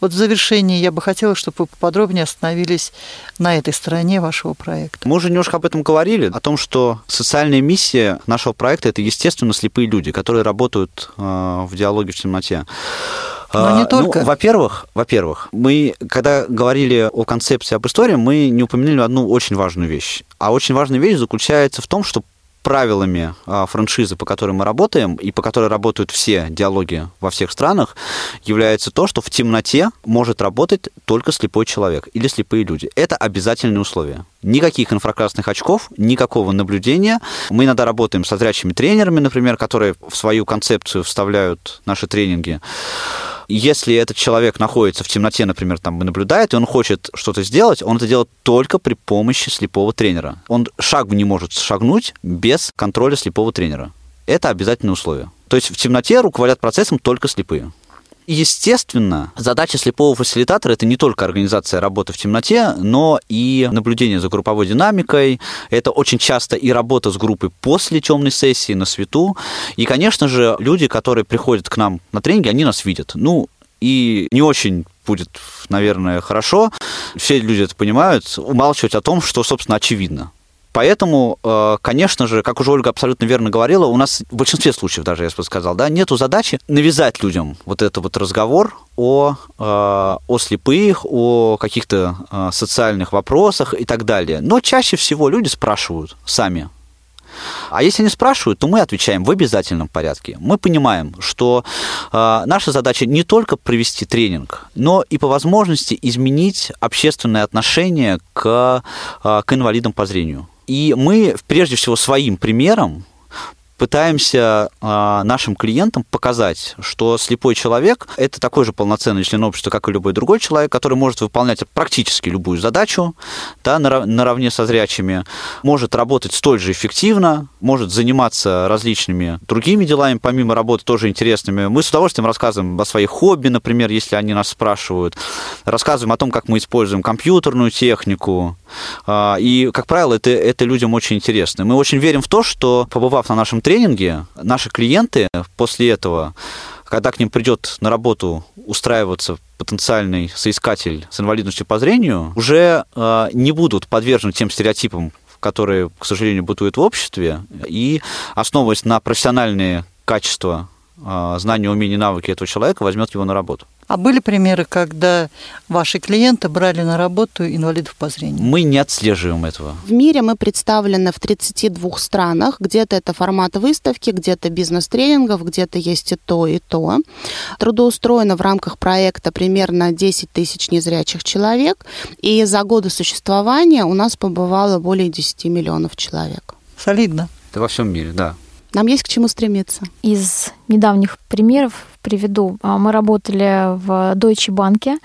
B: Вот в завершении я бы хотела, чтобы вы поподробнее остановились на этой стороне вашего проекта.
E: Мы уже немножко об этом говорили, о том, что социальная миссия нашего проекта – это, естественно, слепые люди, которые работают э, в диалоге в темноте.
B: Но не а, только.
E: Ну, во-первых, во-первых, мы, когда говорили о концепции об истории, мы не упомянули одну очень важную вещь. А очень важная вещь заключается в том, что правилами а, франшизы, по которой мы работаем, и по которой работают все диалоги во всех странах, является то, что в темноте может работать только слепой человек или слепые люди. Это обязательное условие. Никаких инфракрасных очков, никакого наблюдения. Мы иногда работаем со зрячими тренерами, например, которые в свою концепцию вставляют наши тренинги если этот человек находится в темноте, например, там и наблюдает, и он хочет что-то сделать, он это делает только при помощи слепого тренера. Он шагу не может шагнуть без контроля слепого тренера. Это обязательное условие. То есть в темноте руководят процессом только слепые. Естественно, задача слепого фасилитатора – это не только организация работы в темноте, но и наблюдение за групповой динамикой. Это очень часто и работа с группой после темной сессии на свету. И, конечно же, люди, которые приходят к нам на тренинги, они нас видят. Ну, и не очень будет, наверное, хорошо, все люди это понимают, умалчивать о том, что, собственно, очевидно. Поэтому, э, конечно же, как уже Ольга абсолютно верно говорила, у нас в большинстве случаев даже, я бы сказал, да, нету задачи навязать людям вот этот вот разговор о, э, о слепых, о каких-то э, социальных вопросах и так далее. Но чаще всего люди спрашивают сами, а если они спрашивают, то мы отвечаем в обязательном порядке. Мы понимаем, что э, наша задача не только провести тренинг, но и по возможности изменить общественное отношение к, э, к инвалидам по зрению. И мы, прежде всего, своим примером пытаемся э, нашим клиентам показать, что слепой человек – это такой же полноценный член общества, как и любой другой человек, который может выполнять практически любую задачу да, наравне со зрячими, может работать столь же эффективно, может заниматься различными другими делами, помимо работы тоже интересными. Мы с удовольствием рассказываем о своих хобби, например, если они нас спрашивают, рассказываем о том, как мы используем компьютерную технику, а, и, как правило, это, это людям очень интересно. Мы очень верим в то, что, побывав на нашем тренинге, наши клиенты после этого, когда к ним придет на работу устраиваться потенциальный соискатель с инвалидностью по зрению, уже а, не будут подвержены тем стереотипам, которые, к сожалению, бытуют в обществе, и основываясь на профессиональные качества знания, умения, навыки этого человека, возьмет его на работу.
B: А были примеры, когда ваши клиенты брали на работу инвалидов по зрению?
E: Мы не отслеживаем этого.
C: В мире мы представлены в 32 странах. Где-то это формат выставки, где-то бизнес-тренингов, где-то есть и то, и то. Трудоустроено в рамках проекта примерно 10 тысяч незрячих человек. И за годы существования у нас побывало более 10 миллионов человек.
B: Солидно.
E: Это во всем мире, да.
C: Нам есть к чему стремиться.
D: Из недавних примеров приведу. А, мы работали в Deutsche Bank.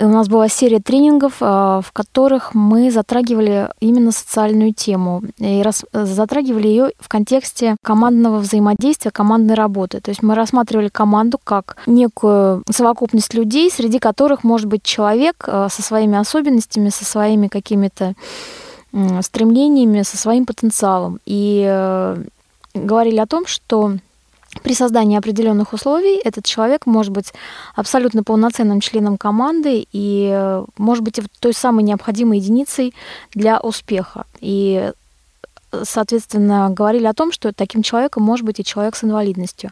D: У нас была серия тренингов, а, в которых мы затрагивали именно социальную тему и затрагивали ее в контексте командного взаимодействия, командной работы. То есть мы рассматривали команду как некую совокупность людей, среди которых может быть человек а, со своими особенностями, со своими какими-то стремлениями, со своим потенциалом. И э, говорили о том, что при создании определенных условий этот человек может быть абсолютно полноценным членом команды и э, может быть той самой необходимой единицей для успеха. И соответственно, говорили о том, что таким человеком может быть и человек с инвалидностью.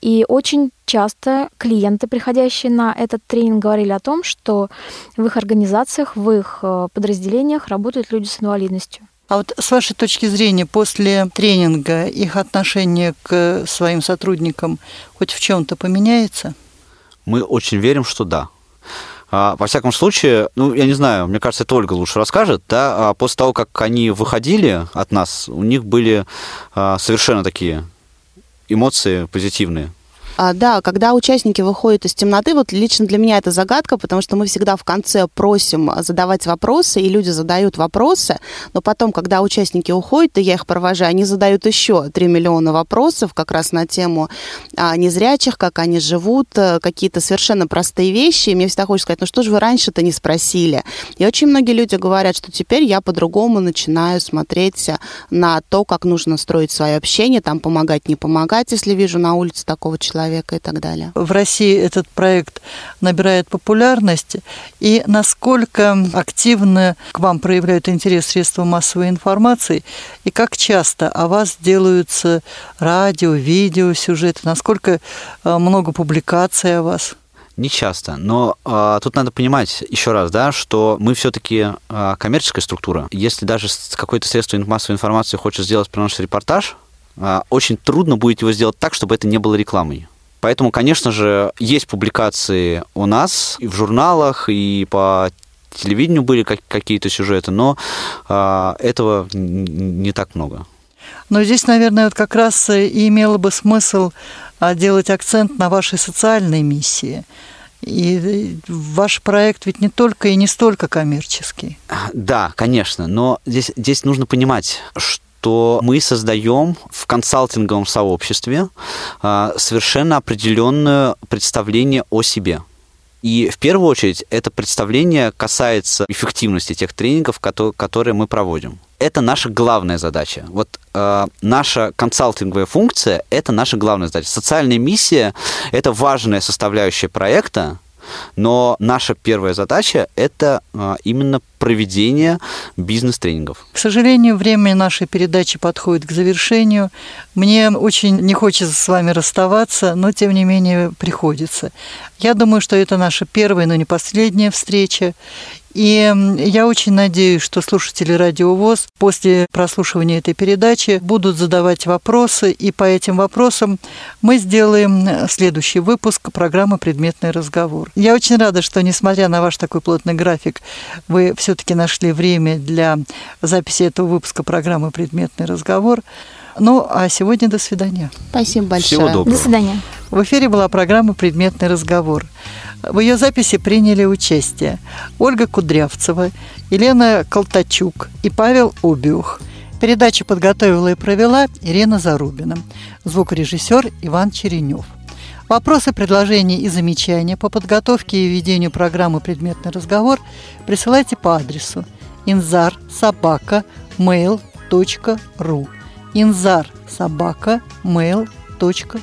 D: И очень часто клиенты, приходящие на этот тренинг, говорили о том, что в их организациях, в их э, подразделениях работают люди с инвалидностью.
B: А вот с вашей точки зрения, после тренинга их отношение к своим сотрудникам хоть в чем-то поменяется?
E: Мы очень верим, что да. А, во всяком случае, ну, я не знаю, мне кажется, это Ольга лучше расскажет, да, а после того, как они выходили от нас, у них были а, совершенно такие эмоции позитивные.
C: А, да, когда участники выходят из темноты, вот лично для меня это загадка, потому что мы всегда в конце просим задавать вопросы, и люди задают вопросы, но потом, когда участники уходят, и я их провожаю, они задают еще 3 миллиона вопросов как раз на тему а, незрячих, как они живут, э, какие-то совершенно простые вещи. И мне всегда хочется сказать, ну что же вы раньше-то не спросили? И очень многие люди говорят, что теперь я по-другому начинаю смотреть на то, как нужно строить свое общение, там помогать, не помогать, если вижу на улице такого человека человека и так далее.
B: В России этот проект набирает популярность, и насколько активно к вам проявляют интерес средства массовой информации, и как часто о вас делаются радио, видео, сюжеты, насколько э, много публикаций о вас?
E: Не часто, но а, тут надо понимать еще раз, да, что мы все-таки а, коммерческая структура. Если даже какое-то средство массовой информации хочет сделать про наш репортаж, а, очень трудно будет его сделать так, чтобы это не было рекламой. Поэтому, конечно же, есть публикации у нас и в журналах, и по телевидению были какие-то сюжеты, но а, этого не так много.
B: Но здесь, наверное, вот как раз и имело бы смысл а, делать акцент на вашей социальной миссии. И ваш проект ведь не только и не столько коммерческий.
E: Да, конечно, но здесь, здесь нужно понимать, что что мы создаем в консалтинговом сообществе а, совершенно определенное представление о себе. И в первую очередь это представление касается эффективности тех тренингов, которые мы проводим. Это наша главная задача. Вот э, наша консалтинговая функция – это наша главная задача. Социальная миссия – это важная составляющая проекта, но наша первая задача – это а, именно проведение бизнес-тренингов.
B: К сожалению, время нашей передачи подходит к завершению. Мне очень не хочется с вами расставаться, но тем не менее приходится. Я думаю, что это наша первая, но не последняя встреча. И я очень надеюсь, что слушатели Радио ВОЗ после прослушивания этой передачи будут задавать вопросы, и по этим вопросам мы сделаем следующий выпуск программы «Предметный разговор». Я очень рада, что, несмотря на ваш такой плотный график, вы все-таки нашли время для записи этого выпуска программы «Предметный разговор». Ну, а сегодня до свидания.
C: Спасибо большое.
E: Всего доброго.
D: До свидания.
B: В эфире была программа «Предметный разговор». В ее записи приняли участие Ольга Кудрявцева, Елена Колтачук и Павел Убиух. Передачу подготовила и провела Ирина Зарубина. Звукорежиссер Иван Черенев. Вопросы, предложения и замечания по подготовке и ведению программы «Предметный разговор» присылайте по адресу инзар инзар собака mail.ru